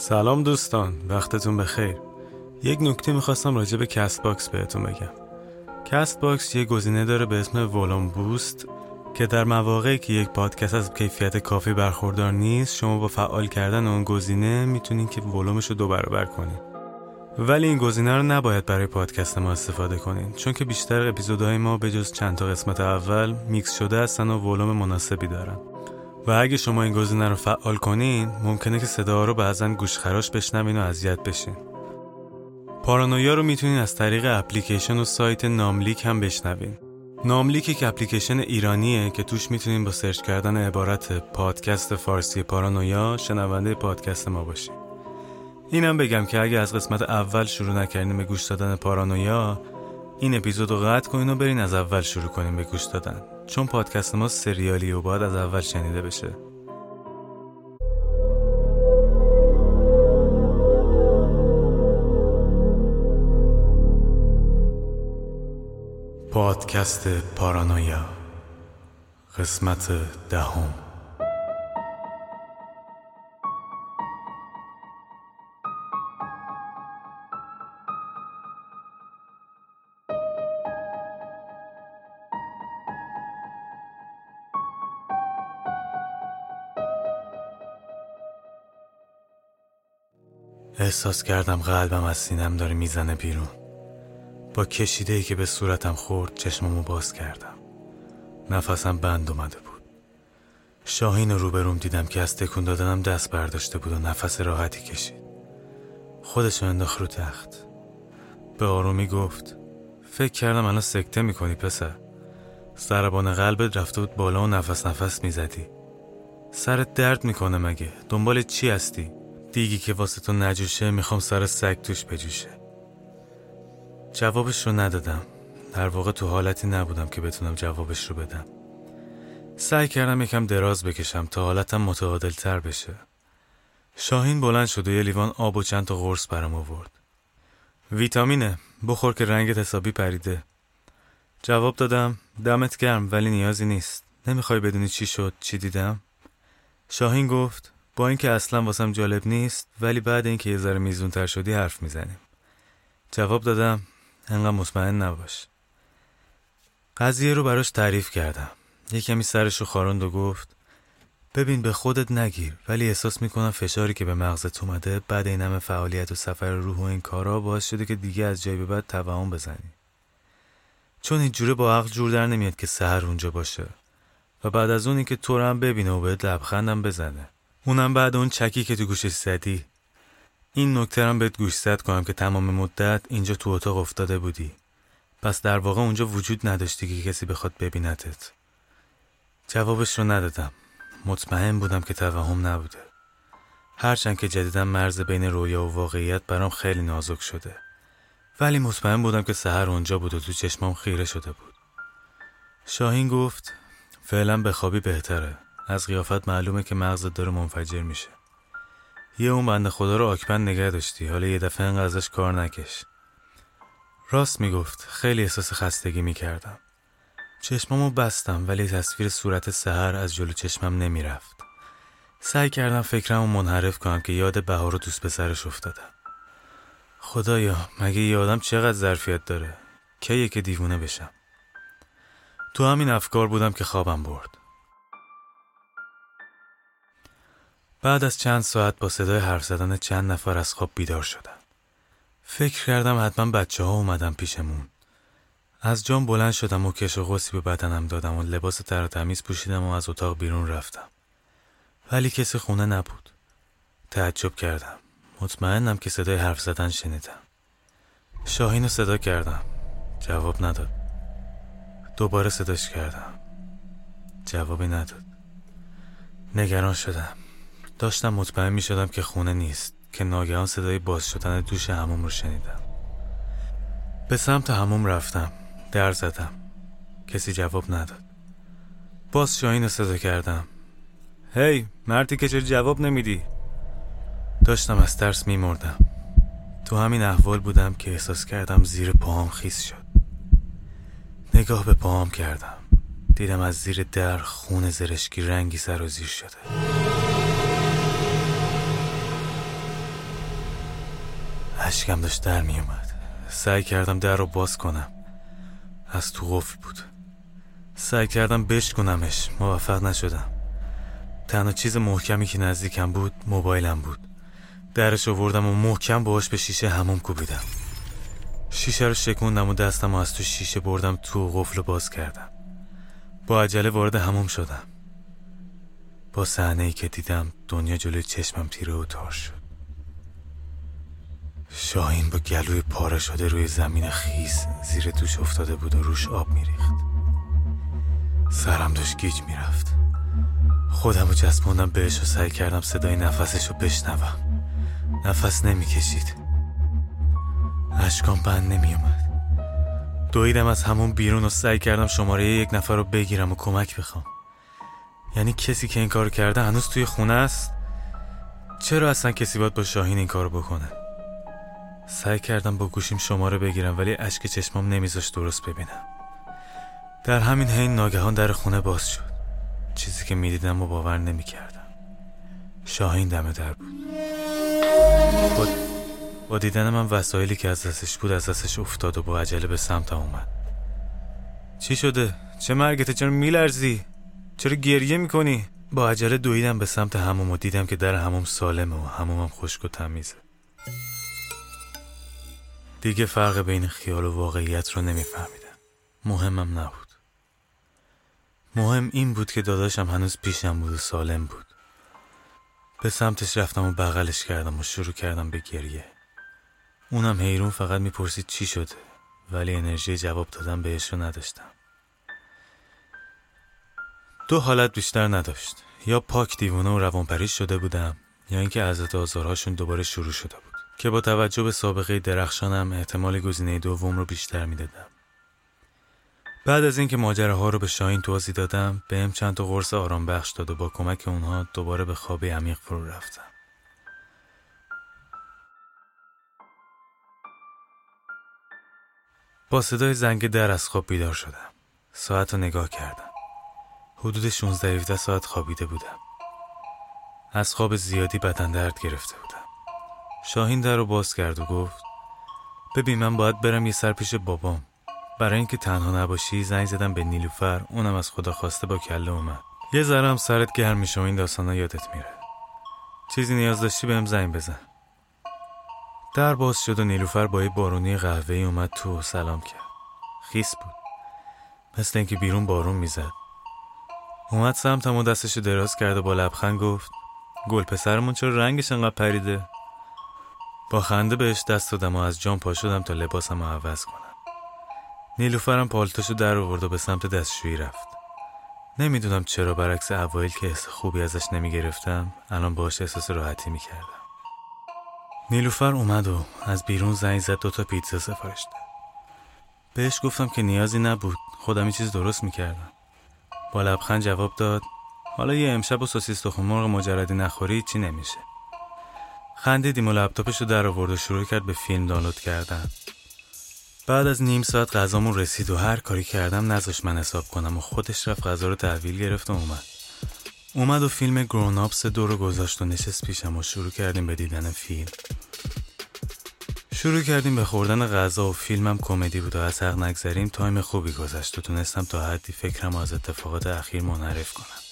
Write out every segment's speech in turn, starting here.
سلام دوستان وقتتون بخیر. یک نکته می‌خواستم راجع به Castbox بهتون بگم. Castbox یه گزینه داره به اسم volume boost که در مواقعی که یک پادکست از کیفیت کافی برخوردار نیست شما با فعال کردن اون گزینه می‌تونین که ولومش رو دو برابر کنین. ولی این گزینه رو نباید برای پادکست ما استفاده کنین چون که بیشتر اپیزودهای ما به جز چند تا قسمت اول میکس شده هستن و ولوم مناسبی دارن. و اگه شما این گزینه رو فعال کنین ممکنه که صدا رو بعضا گوشخراش بشنوین و اذیت بشین. پارانویا رو می‌تونین از طریق اپلیکیشن و سایت ناملیک هم بشنوین. ناملیک یک اپلیکیشن ایرانیه که توش می‌تونین با سرچ کردن عبارت پادکست فارسی پارانویا شنونده پادکست ما باشین. اینم بگم که اگه از قسمت اول شروع نکردین به گوش دادن پارانویا این اپیزود رو قطع کنین و برین از اول شروع کنین به گوش دادن. چون پادکست ما سریالی و باید از اول شنیده بشه. پادکست پارانویا قسمت دهم. احساس کردم قلبم از سینم داره می‌زنه بیرون. با کشیده ای که به صورتم خورد چشممو باز کردم. نفسم بند اومده بود. شاهین رو روبروم دیدم که از تکون دادنم دست برداشته بود و نفس راحتی کشید. خودشو انداخت رو تخت. به آرومی گفت فکر کردم الان سکته می‌کنی پسر. سربان قلبت رفته بود بالا و نفس نفس می‌زدی. سرت درد می‌کنه مگه؟ دنبال چی هستی؟ دیگی که واسه تو نجوشه می‌خوام سر سگ توش بجوشه. جوابش رو ندادم. در واقع تو حالتی نبودم که بتونم جوابش رو بدم. سعی کردم یکم دراز بکشم تا حالتم متعادل تر بشه. شاهین بلند شد و یه لیوان آب و چند تا قرص برام آورد. ویتامینه. بخور که رنگت حسابی پریده. جواب دادم دمت گرم ولی نیازی نیست. نمی‌خوای بدونی چی شد چی دیدم؟ شاهین گفت با اینکه اصلا واسم جالب نیست ولی بعد اینکه یه ذره میزون تر شدی حرف می‌زنیم. جواب دادم انقدر مطمئن نباش. قضیه رو براش تعریف کردم. یه کمی سرش رو خاروند و گفت ببین به خودت نگیر ولی احساس می‌کنم فشاری که به مغزت اومده بعد این همه فعالیت و سفر روح و این کارا باعث شده که دیگه از جای به بعد توهم بزنی. چون این جوره با عقل جور در نمیاد که سهر اونجا باشه و بعد از اونی که تو هم ببینه و بهت لبخندم بزنه. اونم بعد اون چکی که تو گوشش زدی. این نکته هم بهت گوش زد کنم که تمام مدت اینجا تو اتاق افتاده بودی. پس در واقع اونجا وجود نداشتی که کسی بخواد ببینتت جوابش رو ندادم. مطمئن بودم که توهم نبوده. هرچند که جدیدا مرز بین رویا و واقعیت برام خیلی نازک شده. ولی مطمئن بودم که سهر اونجا بود و تو چشمام خیره شده بود. شاهین گفت فعلا به خوابی بهتره. از قیافت معلومه که مغزت داره منفجر میشه. یه اون بنده خدا رو آکبند نگه داشتی. حالا یه دفعه انقدر ازش کار نکش. راست می‌گفت. خیلی احساس خستگی می‌کردم. چشمامو بستم ولی تصویر صورت سهر از جلو چشمم نمی‌رفت. سعی کردم فکرمو منحرف کنم که یاد بهار رو دوست پسرش افتادم. خدایا مگه یه آدم چقدر ظرفیت داره؟ کیه که دیوونه بشم؟ تو همین افکار بودم که خوابم برد. بعد از چند ساعت با صدای حرف زدن چند نفر از خواب بیدار شدم. فکر کردم حتما بچه ها اومدن پیشمون. از جام بلند شدم و کش و قوسی به بدنم دادم و لباس تر تمیز پوشیدم و از اتاق بیرون رفتم. ولی کسی خونه نبود. تعجب کردم. مطمئنم که صدای حرف زدن شنیدم. شاهین رو صدا کردم. جواب نداد. دوباره صداش کردم. جوابی نداد. نگران شدم. داشتم مطمئن می شدم که خونه نیست که ناگهان صدای باز شدن دوش هموم رو شنیدم. به سمت هموم رفتم در زدم. کسی جواب نداد. باز شاهین رو صدا کردم. هی hey, مردی که چرا جواب نمیدی؟ داشتم از ترس میمردم. تو همین احوال بودم که احساس کردم زیر پاهم خیس شد. نگاه به پاهم کردم. دیدم از زیر در خون زرشکی رنگی سر و زیر شده. اشکم داشت در می اومد سعی کردم در رو باز کنم. از تو قفل بود. سعی کردم بشکنمش موفق نشدم. تنها چیز محکمی که نزدیکم بود موبایلم بود. درش آوردم و محکم باهاش به شیشه هموم کوبیدم. شیشه رو شکوندم و دستم و از تو شیشه بردم تو قفل باز کردم. با عجله وارد هموم شدم. با صحنه ای که دیدم دنیا جلوی چشمم تیره و تار شد. شاهین با گلوی پاره شده روی زمین خیس زیر دوش افتاده بود و روش آب میریخت. سرم داشت گیج می‌رفت. خودم رو چسبوندم بهش و سعی کردم صدای نفسش رو بشنوم. نفس نمی‌کشید. اشکام بند نمیومد دویدم از همون بیرون و سعی کردم شماره یک نفر رو بگیرم و کمک بخوام. یعنی کسی که این کار کرده هنوز توی خونه است؟ چرا اصلا کسی باید با شاهین این کارو بکنه؟ سعی کردم با گوشیم شماره بگیرم ولی اشک چشمام نمیذاشت درست ببینم. در همین حین ناگهان در خونه باز شد. چیزی که می‌دیدم و باور نمی‌کردم. شاهین دم در بود. با, با دیدن من وسایلی که از دستش بود از دستش افتاد و با عجله به سمتم اومد. چی شده؟ چه مرگته؟ چرا میلرزی؟ چرا گریه می‌کنی؟ با عجله دویدم به سمت هموم و دیدم که در هموم سالمه و همومم خشک و تمیزه. دیگه فرق بین خیال و واقعیت رو نمیفهمیدم مهمم نبود. مهم این بود که داداشم هنوز پیشم بود و سالم بود. به سمتش رفتم و بغلش کردم و شروع کردم به گریه. اونم حیرون فقط می‌پرسید چی شده ولی انرژی جواب دادن بهش رو نداشتم. دو حالت بیشتر نداشت. یا پاک دیوونه و روانپریش شده بودم یا اینکه عزت آزارهاشون دوباره شروع شده بود. که با توجه به سابقه درخشانم احتمال گزینه دوم رو بیشتر می‌دادم. بعد از اینکه ماجراها رو به شاهین توضیح دادم بهم چند تا قرص آرام بخش داد و با کمک اونها دوباره به خواب عمیق فرو رفتم. با صدای زنگ در از خواب بیدار شدم. ساعت رو نگاه کردم. حدود 16 17 ساعت خوابیده بودم. از خواب زیادی بدن درد گرفته بودم. شاهین در رو باز کرد و گفت ببین من باید برم یه سر پیش بابام. برای اینکه تنها نباشی زنگ زدم به نیلوفر اونم از خدا خواسته با کله اومد. یه ذره هم سرت گرم میشه و این داستانا یادت میره. چیزی نیاز داشتی بهم زنگ بزن. در باز شد و نیلوفر با یه بارونی قهوه‌ای اومد تو و سلام کرد. خیس بود. مثل اینکه بیرون بارون می‌زد. اومد سمتم و دستش دراز کرد و با لبخند گفت گل پسرمون چرا رنگش انقدر پریده؟ با خنده بهش دست دادم و از جام پا شدم تا لباسم رو عوض کنم. نیلوفرم پالتاشو در آورد و به سمت دستشویی رفت. نمی‌دونم چرا برعکس اوایل که حس خوبی ازش نمی‌گرفتم الان باش احساس راحتی می‌کردم. نیلوفر اومد و از بیرون زنگ زد دوتا پیتزا سفارش داد. بهش گفتم که نیازی نبود خودم این چیز درست می‌کردم. با لبخند جواب داد حالا یه امشب و سوسیس تخم مرغ مجردی نخوری چی نمیشه؟ خندیدیم و لپتاپش رو در آورد و شروع کرد به فیلم دانلود کردن. بعد از نیم ساعت غذامون رسید و هر کاری کردم نذاش من حساب کنم و خودش رفت غذا رو تحویل گرفت و اومد. اومد و فیلم گرون آپس دو رو گذاشت و نشست پیشم و شروع کردیم به دیدن فیلم. شروع کردیم به خوردن غذا و فیلمم کمدی بود و از حق نگذریم تایم خوبی گذشت و تونستم تا حدی فکرم از اتفاقات اخیر منحرف کنم.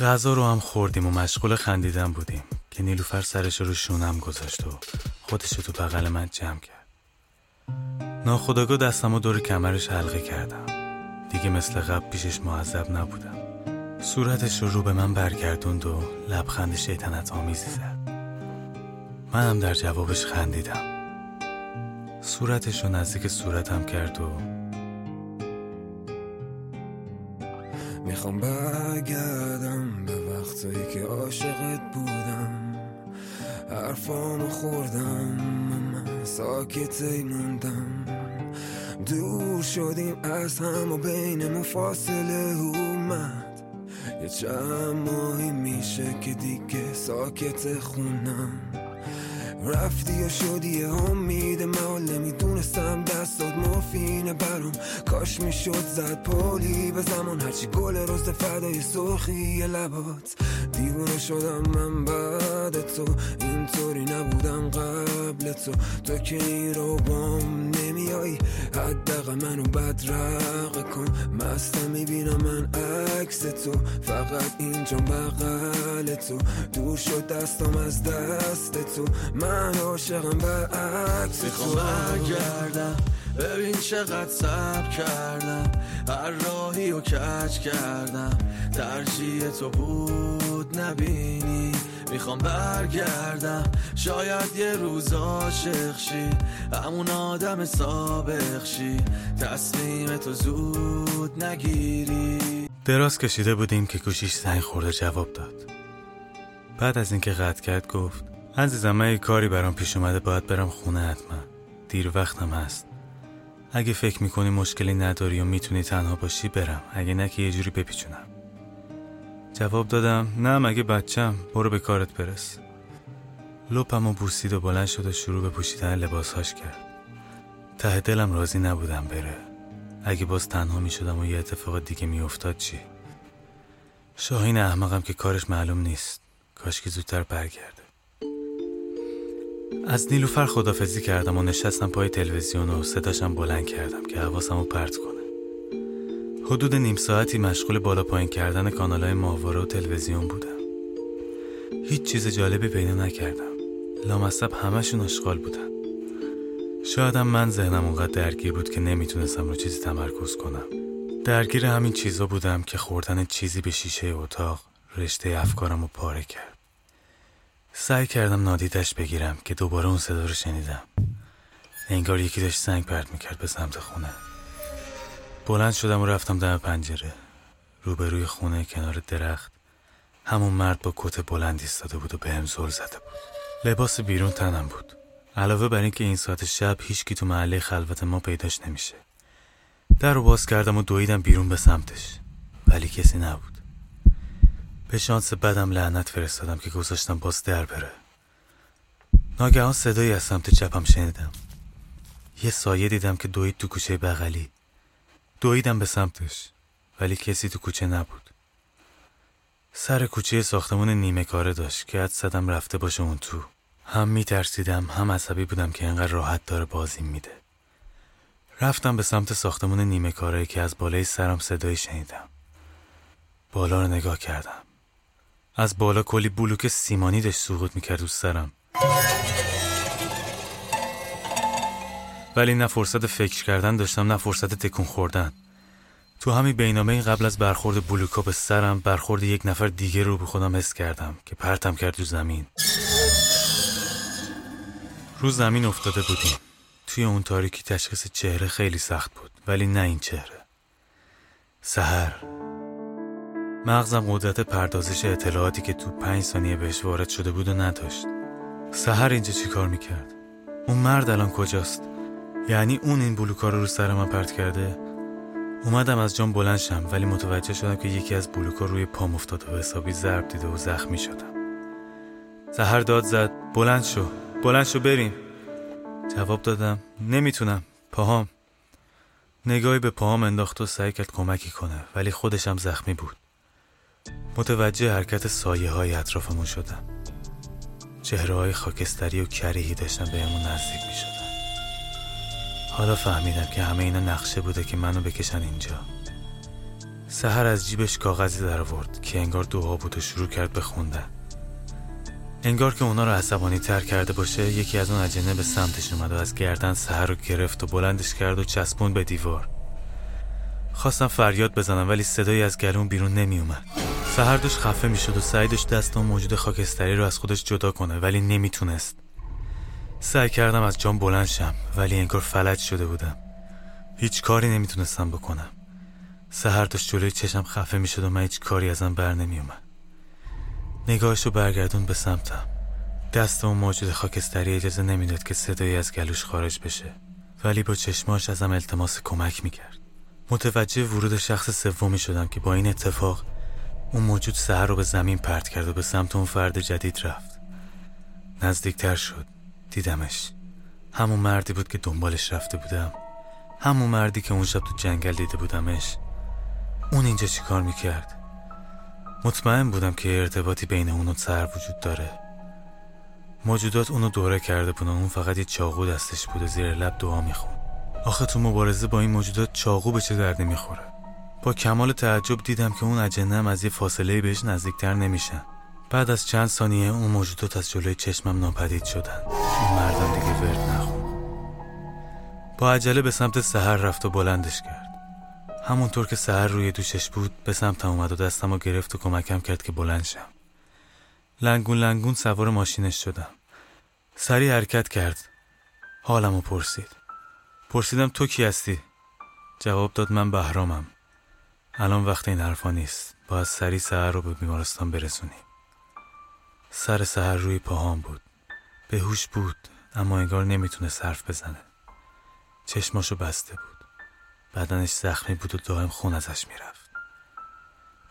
غذا رو هم خوردیم و مشغول خندیدن بودیم که نیلوفر سرش رو شونم گذاشت و خودش رو تو بغل من جمع کرد. ناخداگاه دستم و دور کمرش حلقه کردم. دیگه مثل قبل پیشش معذب نبودم. صورتش رو رو به من برگردوند و لبخند شیطنت آمیزی زد. منم در جوابش خندیدم. صورتش رو نزدیک صورتم کرد و می‌خوام برگردم به وقتایی که عاشقت بودم. حرفامو خوردم من ساکت موندم. دور شدیم از هم و بین فاصله اومد. یه چند ماهی میشه که دیگه ساکت خونم. رفتی و شدی امید من نمی‌دونستم دستات مفینه برام. کاش می‌شد زد پولی به زمان. هرچی گل روز فدای سرخی لبات. دیوونه شدم من بعد. قبل تو تو که این رو بام نمیایی حداقل منو بدرق کن. مسته می‌بینم من عکس تو. فقط اینجا بغل تو. دور شد دستم از دست تو. من عاشقم به عکس تو. برگردم. ببین چقدر سب کردم هر راهی و کج کردم. ترجیح تو بود نبینی می‌خوام برگردم. شاید یه روز عاشق شی همون آدم سابق شی. تصمیم تو زود نگیری. دراز کشیده بودیم که گوشیش زنگ خورده جواب داد. بعد از اینکه قطع کرد گفت عزیزم من یه کاری برام پیش اومده باید برم خونه حتما. دیر وقتم هست. اگه فکر می‌کنی مشکلی نداری و می‌تونی تنها باشی برم. اگه نه که یه جوری بپیچونم. جواب دادم نه مگه بچم؟ برو به کارت برس. لپم و بوسید و بلند شد و شروع به پوشیدن لباسهاش کرد. ته دلم راضی نبودم بره. اگه باز تنها می شدم و یه اتفاق دیگه می افتاد چی؟ شاهین احمقم که کارش معلوم نیست. کاش که زودتر برگرده. از نیلوفر خدافزی کردم و نشستم پای تلویزیون و صداشم بلند کردم که حواسم رو پرت کنه. حدود نیم ساعتی مشغول بالا پایین کردن کانال های ماهواره و تلویزیون بودم. هیچ چیز جالبی پیدا نکردم. لامصب همشون اشغال بودن. شایدم من ذهنم اونقدر درگیر بود که نمی‌تونستم رو چیزی تمرکز کنم. درگیر همین چیزا بودم که خوردن چیزی به شیشه اتاق رشته افکارم رو پاره کرد. سعی کردم نادیدش بگیرم که دوباره اون صدا رو شنیدم. انگار یکی داشت سنگ پرت می‌کرد به سمت خونه. بلند شدم و رفتم دم پنجره. روبروی خونه کنار درخت همون مرد با کت بلند ایستاده بود و بهم زل زده بود. لباس بیرون تنم بود. علاوه بر اینکه این ساعت شب هیچکی تو محله خلوت ما پیداش نمیشه. در رو باز کردم و دویدم بیرون به سمتش. ولی کسی نبود. به شانس بدم لعنت فرستادم که گذاشتم باز در بره. ناگهان صدایی از سمت چپم شنیدم. یه سایه دیدم که دوید تو کوچه بغلی. دویدم به سمتش ولی کسی تو کوچه نبود. سر کوچه ساختمون نیمه کاره داشت که حد زدم رفته باشه اون تو. هم میترسیدم هم عصبی بودم که اینقدر راحت داره بازیم میده. رفتم به سمت ساختمون نیمه کاره که از بالای سرم صدایی شنیدم. بالا رو نگاه کردم. از بالا کلی بلوک سیمانی داشت سقوط می‌کرد رو سرم. ولی نه فرصت فکر کردن داشتم نه فرصت تکون خوردن. تو همین بینامه قبل از برخورد بلوکا به سرم برخورد یک نفر دیگه رو به خودم حس کردم که پرتم کرد رو زمین. رو زمین افتاده بودیم. توی اون تاریکی تشخیص چهره خیلی سخت بود ولی نه این چهره. سهر مغزم قدرت پردازش اطلاعاتی که تو پنج ثانیه بهش وارد شده بود و نداشت سهر اینجا چی کار می‌کرد؟ اون مرد الان کجاست؟ یعنی اون این بلوکا رو رو سر من پرت کرده؟ اومدم از جام بلند شم ولی متوجه شدم که یکی از بلوکا روی پام افتاده و حسابی ضرب دیده و زخمی شدم سهر داد زد بلند شو بلند شو بریم جواب دادم نمی‌تونم پاهام نگاهی به پاهام انداخت و سعی کرد کمکی کنه ولی خودشم زخمی بود متوجه حرکت سایه های اطرافمون شدم. چهره های خاکستری و کریهی داشتن بهمون نزدیک می شدن. حالا فهمیدم که همه اینا نقشه بوده که منو بکشن اینجا. سهر از جیبش کاغذی در آورد که انگار دعا بود و شروع کرد به خوندن. انگار که اونا رو عصبانی تر کرده باشه یکی از اون اجنه به سمتش اومد و از گردن سهر رو گرفت و بلندش کرد و چسبون به دیوار. خواستم فریاد بزنم ولی صدایی از گلون بیرون نمی اومد. سهر داشت خفه می شد و سعی داشت دست اون موجود خاکستری رو از خودش جدا کنه ولی نمی‌تونست. سعی کردم از جام بلند شم ولی انگار فلج شده بودم. هیچ کاری نمی‌تونستم بکنم. سهر داشت جلوی چشم خفه می شد و من هیچ کاری ازم بر نمی اومد نگاهش رو برگردون به سمتم. دست اون موجود خاکستری اجازه نمی‌داد که صدایی از گلوش خارج بشه ولی با چشماش ازم التماس کمک می‌کرد. متوجه ورود شخص سومی شدم که با این اتفاق اون موجود سهر رو به زمین پرت کرد و به سمت اون فرد جدید رفت. نزدیکتر شد. دیدمش. همون مردی بود که دنبالش رفته بودم. همون مردی که اون شب تو جنگل دیده بودمش. اون اینجا چیکار می‌کرد؟ مطمئن بودم که ارتباطی بین اون و سهر وجود داره. موجودات اونو دوره کرده بودن. اون فقط یه چاقو دستش بوده. زیر لب دعا میخون. آخه تو مبارزه با این موجودات چاقو به چه دردی می‌خوره؟ با کمال تعجب دیدم که اون اجنم از یه فاصله بهش نزدیکتر نمیشن. بعد از چند ثانیه اون موجودات از جلوی چشمم ناپدید شدن. اون مردم دیگه ورد نخون. با عجله به سمت سهر رفت و بلندش کرد. همونطور که سهر روی دوشش بود به سمتم اومد و دستم رو گرفت و کمکم کرد که بلند شم. لنگون لنگون سوار ماشینش شدم. سریع حرکت کرد. حالم رو پرسید. پرسیدم تو کی هستی؟ جواب داد من بهرامم. الان وقت این حرفا نیست. باید سری سهر رو به بیمارستان برسونیم. سر سهر روی پاهام بود. به هوش بود اما انگار نمی‌تونه صرف بزنه. چشماشو بسته بود. بدنش زخمی بود و دائم خون ازش می‌رفت.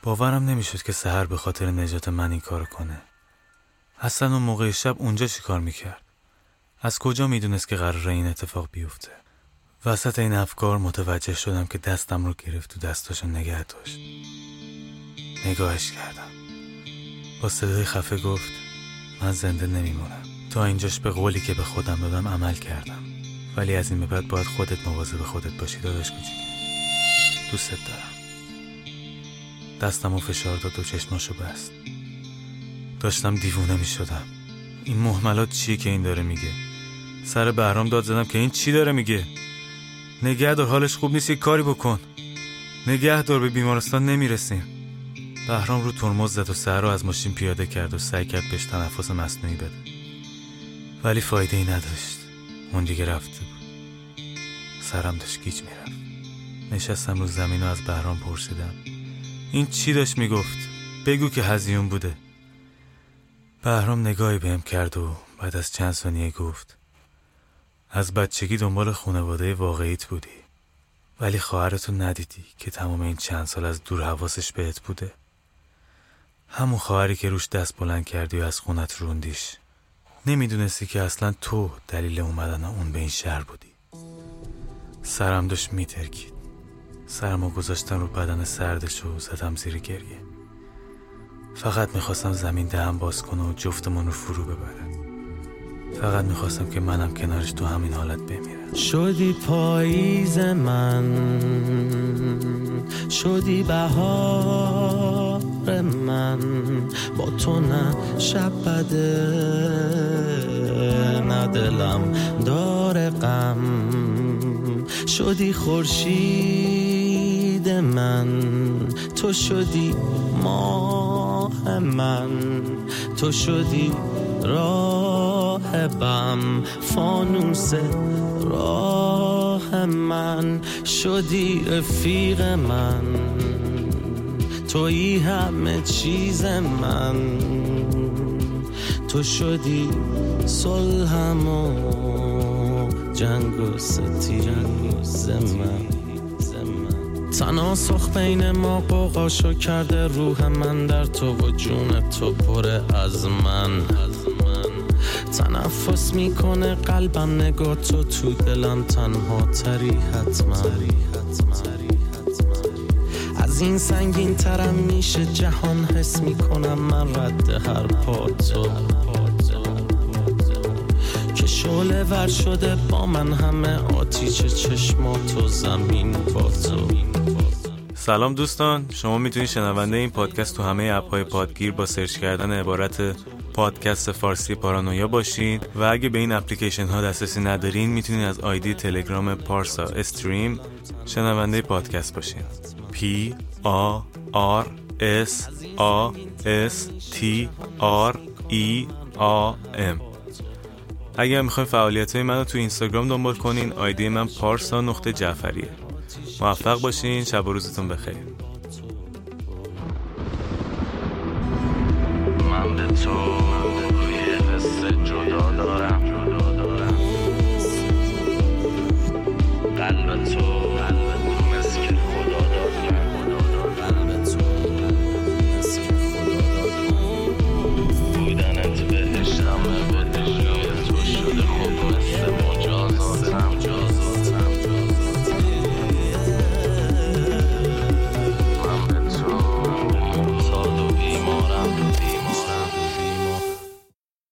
باورم نمی‌شد که سهر به خاطر نجات من این کار کنه. اصلا اون موقع شب اونجا چی کار می‌کرد؟ از کجا می‌دونست که قرار این اتفاق بیفته؟ وسط این افکار متوجه شدم که دستم رو گرفت و دستاشو نگه داشت. نگاهش کردم. با صدای خفه گفت من زنده نمیمونم. تا اینجاش به قولی که به خودم دادم عمل کردم. ولی از این به بعد باید خودت مواظب خودت باشی داداش کوچیک. دوستت دارم. دستم و فشار داد و چشماشو بست. داشتم دیوونه می شدم این محملات چیه که این داره میگه؟ سر بهرام داد زدم که این چی داره میگه؟ نگه دار حالش خوب نیست یه کاری بکن. نگه دار به بیمارستان نمی‌رسیم. بهرام رو ترمز زد و سر رو از ماشین پیاده کرد و سعی کرد بهش تنفس مصنوعی بده. ولی فایده ای نداشت. اون دیگه رفته بود. سرم داشت گیج می‌رفت. نشستم رو زمین و از بهرام پرسیدم. این چی داشت می‌گفت؟ بگو که هزیون بوده. بهرام نگاهی بهم کرد و بعد از چند ثانیه گفت. از بچگی دنبال خانواده واقعیت بودی. ولی خواهرتو ندیدی که تمام این چند سال از دور حواسش بهت بوده. همون خواهری که روش دست بلند کردی و از خونت روندیش. نمی‌دونستی که اصلا تو دلیل اومدن اون به این شهر بودی. سرم داشت میترکید. سرمو گذاشتم رو بدن سردش و زدم زیر گریه. فقط می‌خواستم زمین دهم باز کنه و جفتمون رو فرو ببره فقط می‌خواستم که منم کنارش تو همین حالت بمیرم. شدی پاییز من. شدی بهار من. با تو نه شب بده نه دلم داره غم. شدی خورشید من. تو شدی ماه من. تو شدی راهبم فانوس راه من شدی رفیق من. توی همه چیز من. تو شدی صلحم و جنگ و ستیز من. تناسخ بین ما قوقاشو کرده روح من در تو و جون تو پره از من. تنفس می‌کنه قلبم نگاه تو تو دلم تنها تری حتما. از این سنگین ترم میشه جهان حس می‌کنم من رد هر پا تو که شعله ور شده با من همه آتیچ چشمات و زمین با تو سلام دوستان شما می‌تونید شنونده این پادکست تو همه اپ های پادگیر با سرچ کردن عبارت پادکست فارسی پارانویا باشین و اگه به این اپلیکیشن ها دسترسی ندارین می‌تونید از آیدی تلگرام پارسا استریم شنونده پادکست باشین. P A R S A S T R E A M. اگر می‌خواین فعالیت های منو تو اینستاگرام دنبال کنین آیدی من پارسا نقطه جعفریه. موفق باشین شب و روزتون بخیر. مانده تو توی قصه جدا دارم. قلب تو